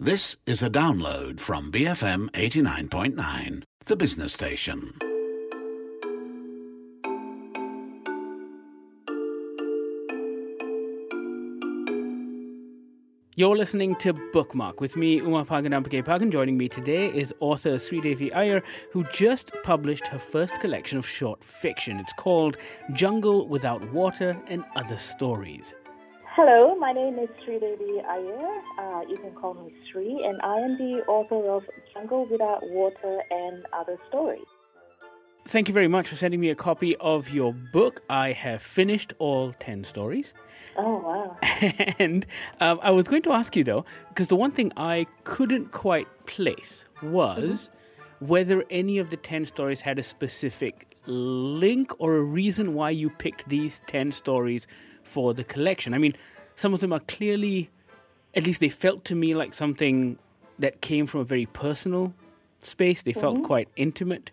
This is a download from BFM 89.9, the business station. You're listening to Bookmark with me, Umapagan Ampikaipakan. Joining me today is author Sreedhevi Iyer, who just published her first collection of short fiction. It's called Jungle Without Water and Other Stories. Hello, my name is Sreedhevi Iyer. Uh, you can call me Sri, and I am the author of Jungle Without Water and Other Stories. Thank you very much for sending me a copy of your book. I have finished all 10 stories. Oh, wow. and um, I was going to ask you, though, because the one thing I couldn't quite place was mm-hmm. whether any of the 10 stories had a specific link or a reason why you picked these 10 stories for the collection. I mean, some of them are clearly, at least they felt to me like something that came from a very personal space. They mm-hmm. felt quite intimate.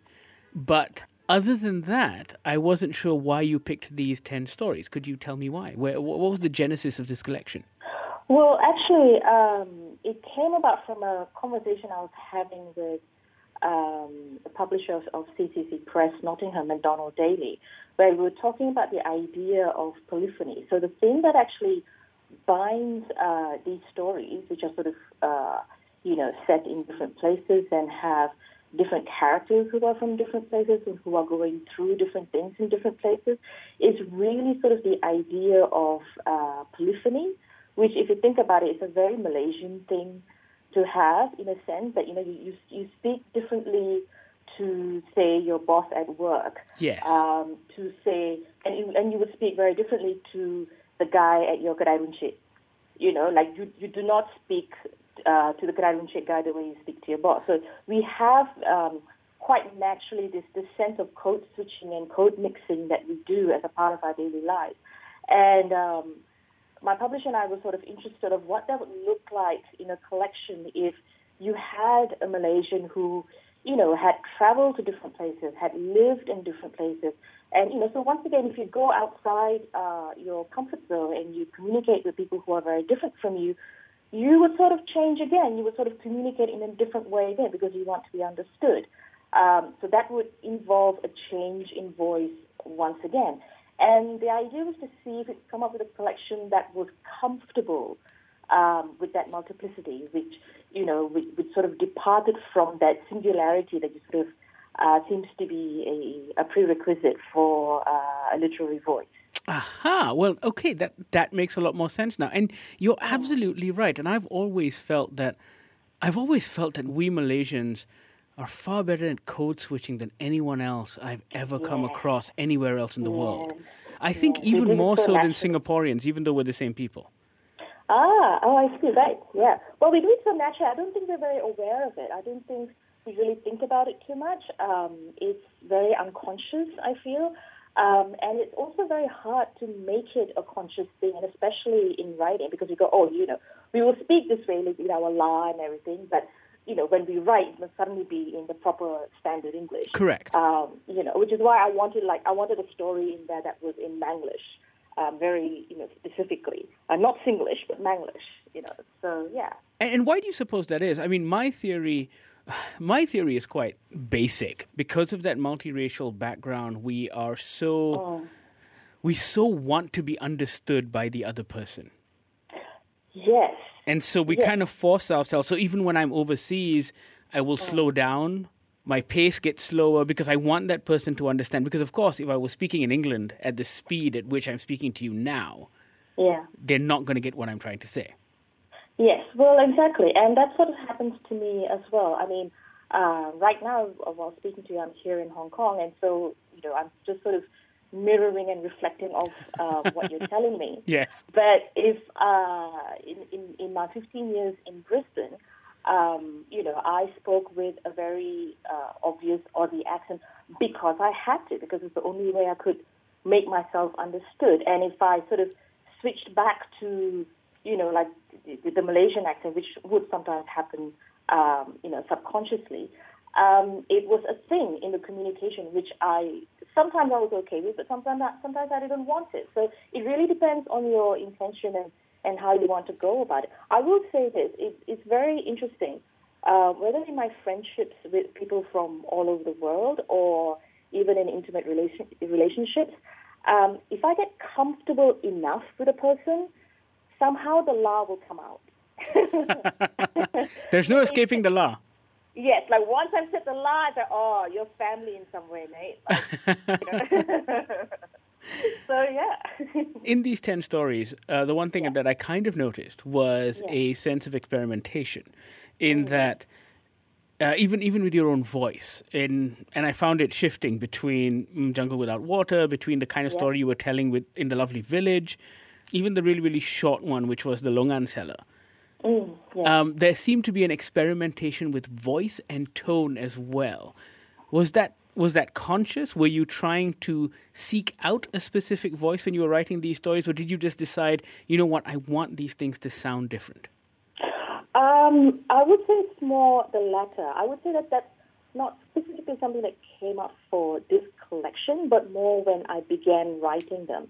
But other than that, I wasn't sure why you picked these 10 stories. Could you tell me why? Where, what was the genesis of this collection? Well, actually, um, it came about from a conversation I was having with um, the publisher of, of, CCC Press, Nottingham and Donald Daly, where we were talking about the idea of polyphony. So the thing that actually binds uh, these stories, which are sort of, uh, you know, set in different places and have different characters who are from different places and who are going through different things in different places is really sort of the idea of uh, polyphony, which if you think about it, is a very Malaysian thing to have in a sense that, you know, you, you speak differently to say your boss at work. Yes. Um, to say, and you, and you would speak very differently to the guy at your kedai. You know, like you, you do not speak uh, to the check guy the way you speak to your boss. So we have um, quite naturally this, this sense of code switching and code mixing that we do as a part of our daily lives. And um, my publisher and I were sort of interested of what that would look like in a collection if you had a Malaysian who, you know, had traveled to different places, had lived in different places. And, you know, so once again, if you go outside uh, your comfort zone and you communicate with people who are very different from you, you would sort of change again. You would sort of communicate in a different way again because you want to be understood. Um, so that would involve a change in voice once again. And the idea was to see if we could come up with a collection that was comfortable um, with that multiplicity, which, you know, which, which, sort of departed from that singularity that sort of uh, seems to be a, a prerequisite for uh, a literary voice. Aha. Well, okay, that that makes a lot more sense now. And you're absolutely right. And I've always felt that I've always felt that we Malaysians are far better at code switching than anyone else I've ever yeah. come across anywhere else in the yeah. world. I think yeah. even more so than Singaporeans, even though we're the same people. Ah, oh, I see. Right. Yeah. Well, we do it so naturally. I don't think we're very aware of it. I don't think we really think about it too much. Um, it's very unconscious. I feel. Um, and it's also very hard to make it a conscious thing, and especially in writing, because we go, oh, you know, we will speak this way with our lah and everything, but you know, when we write, it must suddenly be in the proper standard English. Correct. Um, you know, which is why I wanted, like, I wanted a story in there that was in Manglish, um, very, you know, specifically, uh, not Singlish, but Manglish. You know, so yeah. And why do you suppose that is? I mean, my theory my theory is quite basic. Because of that multiracial background, we are so oh. we so want to be understood by the other person. Yes. And so we yes. kind of force ourselves. So even when I'm overseas, I will slow down. My pace gets slower because I want that person to understand. Because of course, if I was speaking in England at the speed at which I'm speaking to you now, yeah, they're not going to get what I'm trying to say. Yes, well, exactly. And that sort of happens to me as well. I mean, uh, right now, while speaking to you, I'm here in Hong Kong, and so, you know, I'm just sort of mirroring and reflecting of uh, what you're telling me. Yes. But if uh, in, in, in my 15 years in Brisbane, um, you know, I spoke with a very uh, obvious Aussie accent because I had to, because it's the only way I could make myself understood. And if I sort of switched back to you know, like the, the Malaysian accent, which would sometimes happen, um, you know, subconsciously. Um, it was a thing in the communication which I sometimes I was okay with, it, but sometimes I, sometimes I didn't want it. So it really depends on your intention and, and how you want to go about it. I will say this: it, it's very interesting. Uh, whether in my friendships with people from all over the world or even in intimate relation, relationships, um, if I get comfortable enough with a person, somehow the lah will come out. There's no escaping the lah. Yes, like once I've said the I say, oh, you're family in some way, mate. Like, so yeah. In these ten stories, uh, the one thing Yeah. that I kind of noticed was Yeah. a sense of experimentation, in Mm. that uh, even even with your own voice, in and I found it shifting between mm, Jungle Without Water, between the kind of Yeah. story you were telling with in the Lovely Village, even the really really short one, which was the Longan Seller. Mm, yeah. Um, there seemed to be an experimentation with voice and tone as well. Was that was that conscious? Were you trying to seek out a specific voice when you were writing these stories, or did you just decide, you know what, I want these things to sound different? Um, I would say it's more the latter. I would say that that's not specifically something that came up for this collection, but more when I began writing them.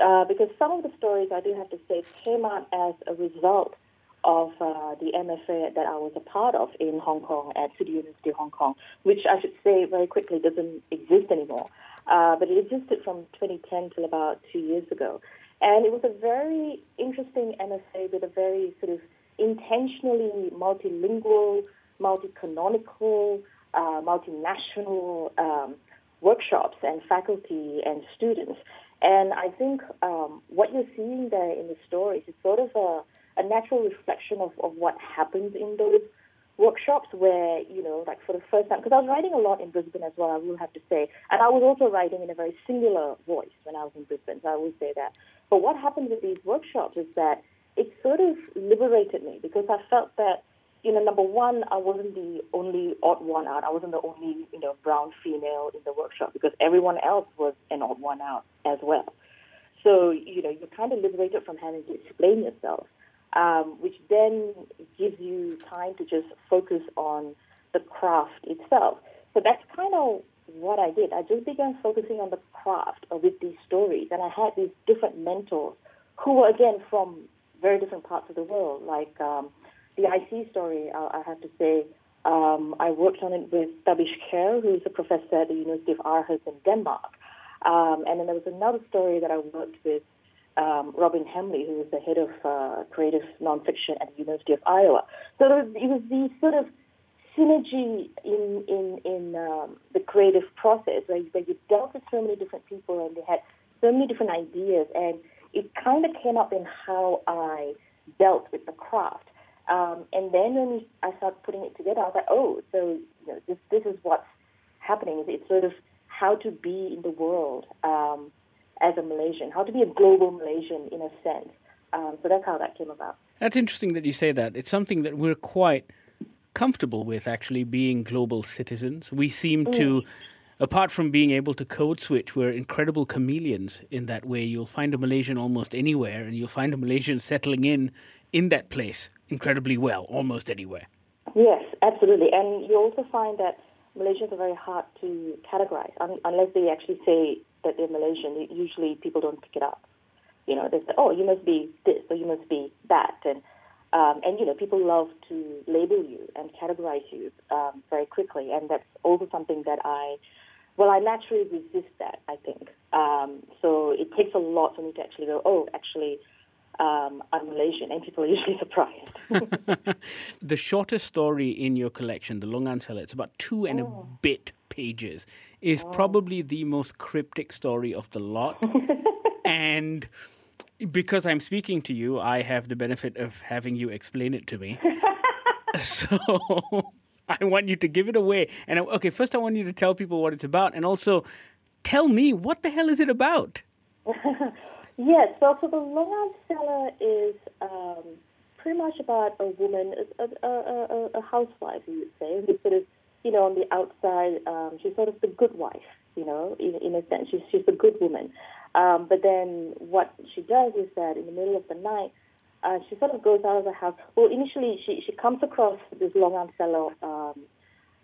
Uh, because some of the stories, I do have to say, came out as a result of uh, the MFA that I was a part of in Hong Kong at City University of Hong Kong, which I should say very quickly doesn't exist anymore. Uh, but it existed from 2010 till about two years ago. And it was a very interesting MFA with a very sort of intentionally multilingual, multi-canonical, uh, multinational um, workshops and faculty and students. And I think um, what you're seeing there in the stories is sort of a, a natural reflection of, of what happens in those workshops where, you know, like for the first time, because I was writing a lot in Brisbane as well, I will have to say. And I was also writing in a very singular voice when I was in Brisbane, so I will say that. But what happened with these workshops is that it sort of liberated me because I felt that, you know, number one, I wasn't the only odd one out. I wasn't the only, you know, brown female in the workshop because everyone else was an odd one out as well. So, you know, you're kind of liberated from having to explain yourself, um, which then gives you time to just focus on the craft itself. So that's kind of what I did. I just began focusing on the craft with these stories, and I had these different mentors who were, again, from very different parts of the world. Like um, the IC story, uh, I have to say, um, I worked on it with Tabish Khair, who is a professor at the University of Aarhus in Denmark. Um, and then there was another story that I worked with um, Robin Hemley, who was the head of uh, creative nonfiction at the University of Iowa. So it was, these sort of synergy in in in um, the creative process where, where you dealt with so many different people and they had so many different ideas, and it kind of came up in how I dealt with the craft. Um, and then when I started putting it together, I was like, oh, so you know, this this is what's happening. It's sort of how to be in the world um, as a Malaysian, how to be a global Malaysian in a sense. Um, so that's how that came about. That's interesting that you say that. It's something that we're quite comfortable with, actually, being global citizens. We seem to, apart from being able to code switch, we're incredible chameleons in that way. You'll find a Malaysian almost anywhere, and you'll find a Malaysian settling in in that place incredibly well, almost anywhere. Yes, absolutely. And you also find that Malaysians are very hard to categorize un- unless they actually say that they're Malaysian. Usually people don't pick it up. You know, they say, oh, you must be this or you must be that. And, um, and you know, people love to label you and categorize you um, very quickly. And that's also something that I, well, I naturally resist that, I think. Um, so it takes a lot for me to actually go, oh, actually, um, I'm Malaysian. And people are usually surprised. The shortest story in your collection, the Longan Seller, it's about two and a bit pages, is probably the most cryptic story of the lot. and because I'm speaking to you, I have the benefit of having you explain it to me. so I want you to give it away. And I, okay, first I want you to tell people what it's about, and also tell me what the hell is it about. Yes, well, so the Longan Seller is um, pretty much about a woman, a, a, a, a housewife, you would say, who's sort of, you know, on the outside, um, she's sort of the good wife, you know, in, in a sense. She's, she's a good woman. Um, but then what she does is that in the middle of the night, uh, she sort of goes out of the house. Well, initially she, she comes across this Longan seller um,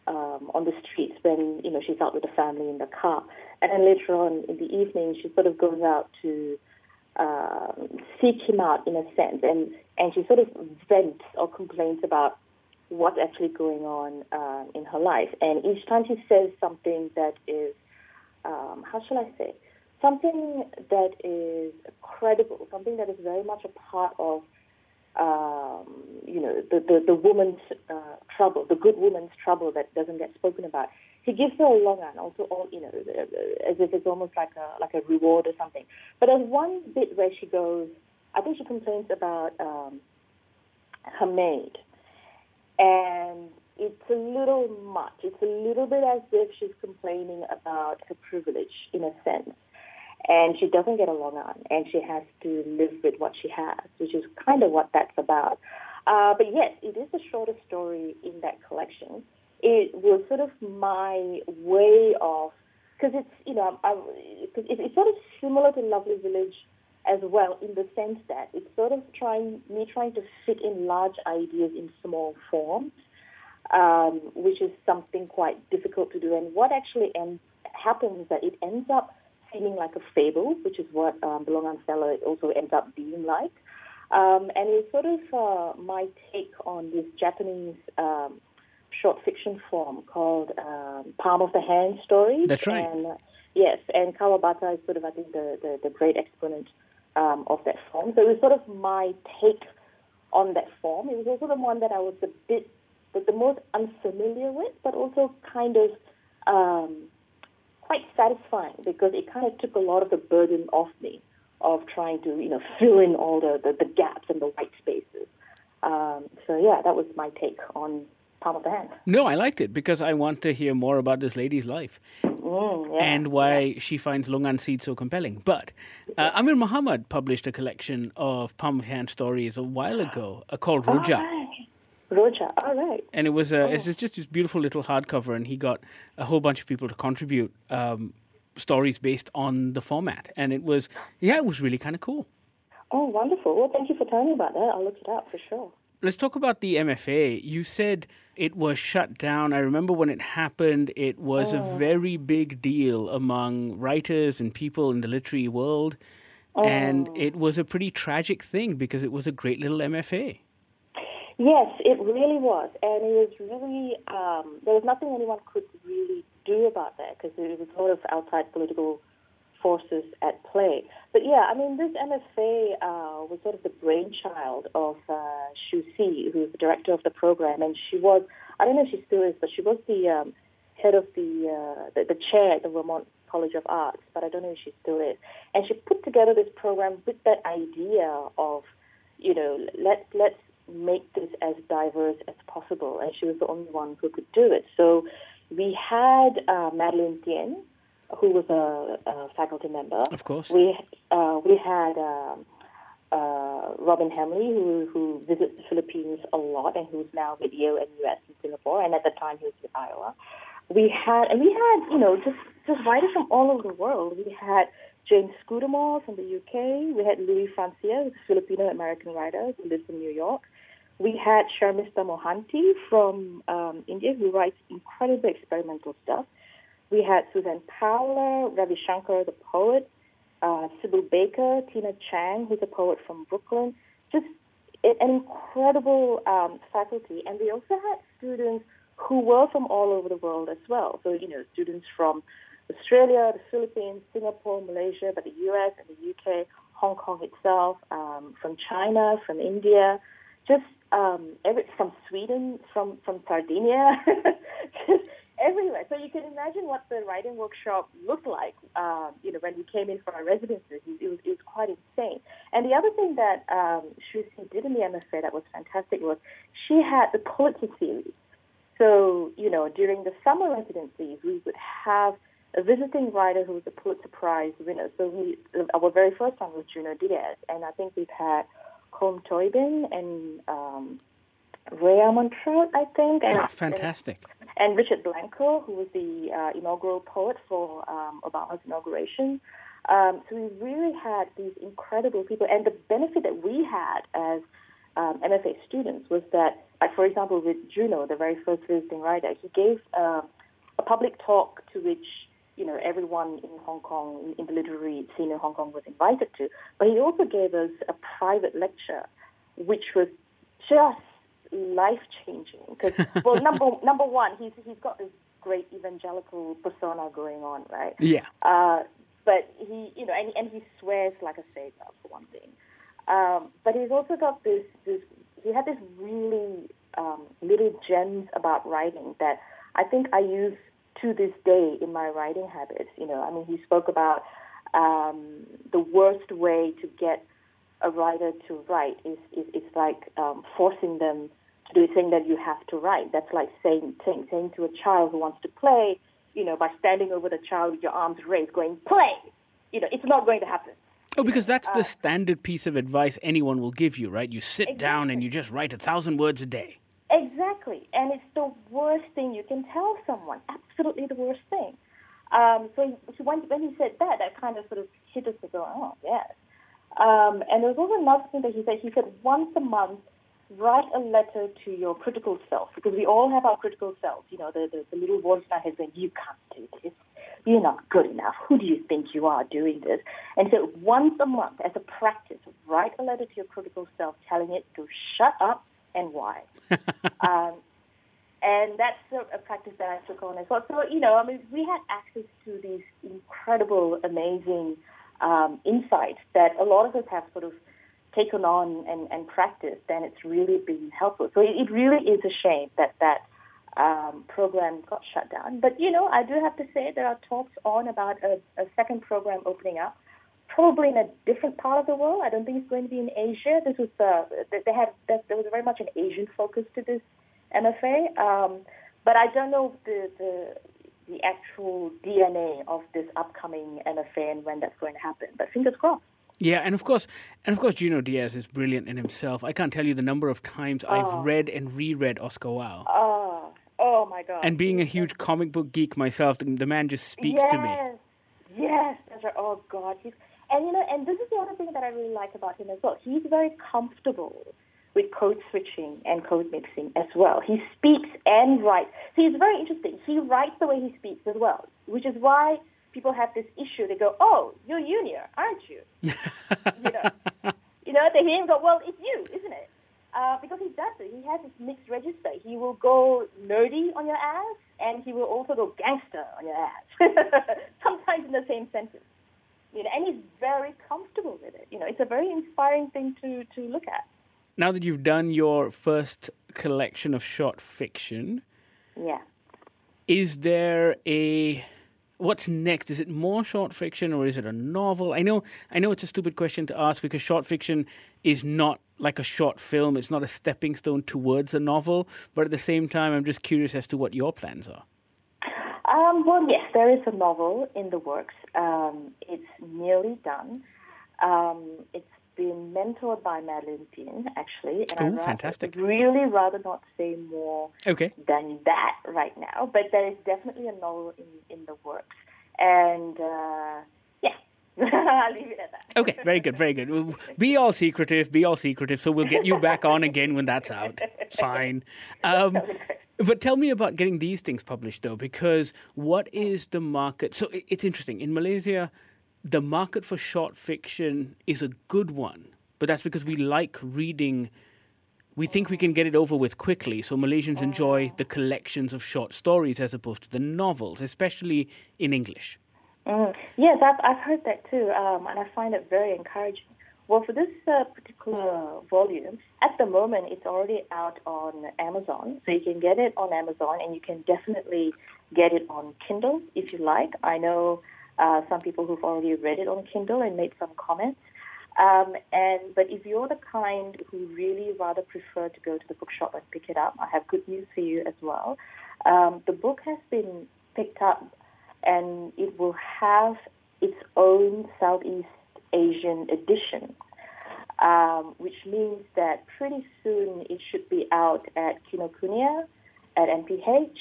um, on the streets when, you know, she's out with the family in the car. And then later on in the evening, she sort of goes out to uh, seek him out in a sense, and and she sort of vents or complains about what's actually going on uh, in her life. And each time she says something that is, um, how shall I say, something that is credible, something that is very much a part of, um, you know, the, the, the woman's uh, trouble, the good woman's trouble that doesn't get spoken about. He gives her a longan also all, you know, as if it's almost like a like a reward or something. But there's one bit where she goes, I think she complains about um, her maid, and it's a little much. It's a little bit as if she's complaining about her privilege in a sense. And she doesn't get a longan, and she has to live with what she has, which is kind of what that's about. Uh, but yes, it is the shortest story in that collection. It was sort of my way of, because it's, you know, I, it's sort of similar to Lovely Village as well in the sense that it's sort of trying me trying to fit in large ideas in small forms, um, which is something quite difficult to do. And what actually end, happens is that it ends up seeming like a fable, which is what um, Longan Seller also ends up being like. Um, and it's sort of uh, my take on this Japanese um, short fiction form called um, Palm of the Hand stories. That's right. And, uh, yes, and Kawabata is sort of, I think, the, the, the great exponent um, of that form. So it was sort of my take on that form. It was also the one that I was a bit, the, most unfamiliar with, but also kind of um, quite satisfying because it kind of took a lot of the burden off me of trying to, you know, fill in all the, the, the gaps and the white spaces. Um, so yeah, that was my take on The Hand. No, I liked it because I want to hear more about this lady's life Mm, yeah, and why yeah. she finds Longan Seed so compelling. But uh, Amir Muhammad published a collection of Palm of Hand stories a while ago uh, called Roja. Right. Roja, all right. and it was a, it's just this beautiful little hardcover, and he got a whole bunch of people to contribute um, stories based on the format, and it was yeah, it was really kind of cool. Oh, wonderful. Well, thank you for telling me about that. I'll look it up for sure. Let's talk about the MFA. You said it was shut down. I remember when it happened, it was a very big deal among writers and people in the literary world. And it was a pretty tragic thing because it was a great little MFA. Yes, it really was, and it was really um, there was nothing anyone could really do about that because there was a lot of outside political forces at play. But yeah, I mean, this MFA uh, was sort of the brainchild of uh, Xu Xi, who's the director of the program, and she was I don't know if she still is, but she was the um, head of the, uh, the the chair at the Vermont College of Arts, but I don't know if she still is. And she put together this program with that idea of, you know, let let's make this as diverse as possible. And she was the only one who could do it. So we had uh, Madeleine Thien, who was a, a faculty member. Of course. We uh, we had um, uh, Robin Hemley, who who visits the Philippines a lot, and who's now with Yale and US in Singapore, and at the time he was with Iowa. We had and we had you know just just writers from all over the world. We had James Scudamore from the UK. We had Luis Francia, who's a Filipino American writer who lives in New York. We had Sharmistha Mohanty from um, India, who writes incredibly experimental stuff. We had Suzanne Powler, Ravi Shankar, the poet, uh, Sybil Baker, Tina Chang, who's a poet from Brooklyn. Just an incredible um, faculty. And we also had students who were from all over the world as well. So, you know, students from Australia, the Philippines, Singapore, Malaysia, but the US and the UK, Hong Kong itself, um, from China, from India, just um, every, from Sweden, from, from Sardinia, everywhere. So you can imagine what the writing workshop looked like, um, you know, when we came in for our residencies. It was, it was quite insane. And the other thing that um, did in the MFA that was fantastic was she had the Pulitzer series. So, you know, during the summer residencies, we would have a visiting writer who was a Pulitzer Prize winner. So we, our very first one was Junot Diaz, and I think we've had Colm Toibin and um, Rae Armantrout, I think. And, Ah, fantastic. And, and Richard Blanco, who was the uh, inaugural poet for um, Obama's inauguration. Um, so we really had these incredible people. And the benefit that we had as um, MFA students was that, like for example, with Junot, the very first visiting writer, he gave uh, a public talk to which you know, everyone in Hong Kong, in the literary scene in Hong Kong was invited to. But he also gave us a private lecture, which was just life changing. Because, well, number number one, he's he's got this great evangelical persona going on, right? Yeah. Uh, but he, you know, and, and he swears like a sailor for one thing. Um, but he's also got this, this. He had this really um, little gems about writing that I think I use to this day in my writing habits. You know, I mean, he spoke about um, the worst way to get a writer to write is is, is like um, forcing them to do thing that you have to write. That's like saying, saying saying to a child who wants to play, you know, by standing over the child with your arms raised, going play. You know, it's not going to happen. Oh, because that's the standard piece of advice anyone will give you, right? You sit down and you just write a thousand words a day. Exactly, and it's the worst thing you can tell someone. Absolutely the worst thing. Um, so he, when, when he said that, that kind of sort of hit us to go, oh yes. Um, and there was also another thing that he said. He said once a month, write a letter to your critical self because we all have our critical self. You know, the, the, the little voice in our head saying, "You can't do this. You're not good enough. Who do you think you are doing this?" And so once a month, as a practice, write a letter to your critical self, telling it to shut up and why. um, and that's a, a, practice that I took on as well. So, you know, I mean, we had access to these incredible, amazing um, insights that a lot of us have sort of taken on and, and practiced, and it's really been helpful. So it, it really is a shame that that um, program got shut down. But, you know, I do have to say there are talks on about a, a second program opening up probably in a different part of the world. I don't think it's going to be in Asia. This was uh, they had there was very much an Asian focus to this MFA, um, but I don't know the, the the actual DNA of this upcoming MFA and when that's going to happen. But fingers crossed. Yeah, and of course, and of course, Junot Diaz is brilliant in himself. I can't tell you the number of times oh. I've read and reread Oscar Wao. Oh, oh my God! And being a huge comic book geek myself, the, man just speaks yes. to me. Yes, that's right. Oh God, he's and you know, and this is the other thing that I really like about him as well. He's very comfortable with code switching and code mixing as well. He speaks and writes. He's very interesting. He writes the way he speaks as well, which is why people have this issue. They go, "Oh, you're Junior, aren't you?" you know, you know. They hear him go, "Well, it's you, isn't it?" Uh, because he does it. He has this mixed register. He will go nerdy on your ass, and he will also go gangster on your ass. Sometimes in the same sentence. You know, and he's very comfortable with it. You know, it's a very inspiring thing to, to look at. Now that you've done your first collection of short fiction, yeah, is there a what's next? Is it more short fiction or is it a novel? I know I know it's a stupid question to ask because short fiction is not like a short film. It's not a stepping stone towards a novel. But at the same time, I'm just curious as to what your plans are. Um, well, yes, there is a novel in the works. Um, it's nearly done. Um, it's been mentored by Madeleine Thien, actually. And Ooh, fantastic. really rather not say more okay. than that right now. But there is definitely a novel in, in the works. And uh, yeah, I'll leave it at that. Okay, very good, very good. Be all secretive, be all secretive, so we'll get you back on again when that's out. Fine. Um, but tell me about getting these things published, though, because what is the market? So it's interesting. In Malaysia, the market for short fiction is a good one, but that's because we like reading. We think we can get it over with quickly, so Malaysians enjoy the collections of short stories as opposed to the novels, especially in English. Mm. Yes, I've, I've heard that too, um, and I find it very encouraging. Well, for this uh, particular volume, at the moment it's already out on Amazon, so you can get it on Amazon, and you can definitely get it on Kindle if you like. I know uh, some people who've already read it on Kindle and made some comments. Um, and but if you're the kind who really rather prefer to go to the bookshop and pick it up, I have good news for you as well. Um, the book has been picked up, and it will have its own Southeast Asian edition, um, which means that pretty soon it should be out at Kinokuniya, at MPH,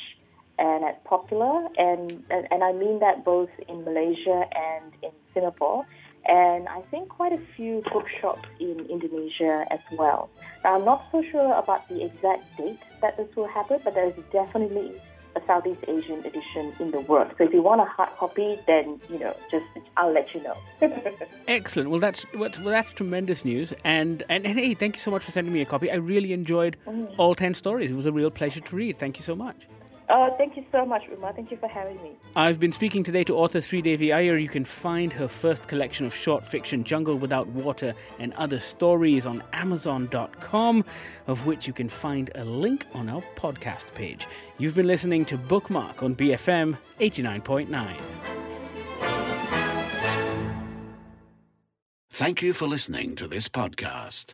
and at Popular, and, and, and I mean that both in Malaysia and in Singapore, and I think quite a few bookshops in Indonesia as well. Now, I'm not so sure about the exact date that this will happen, but there is definitely a Southeast Asian edition in the works. So if you want a hard copy, then you know, just I'll let you know. Excellent. Well, that's well, that's tremendous news. And, and and hey, thank you so much for sending me a copy. I really enjoyed Mm. all ten stories. It was a real pleasure to read. Thank you so much. Oh, thank you so much, Uma. Thank you for having me. I've been speaking today to author Sreedhevi Iyer. You can find her first collection of short fiction, Jungle Without Water, and other stories on Amazon.com, of which you can find a link on our podcast page. You've been listening to Bookmark on BFM 89.9. Thank you for listening to this podcast.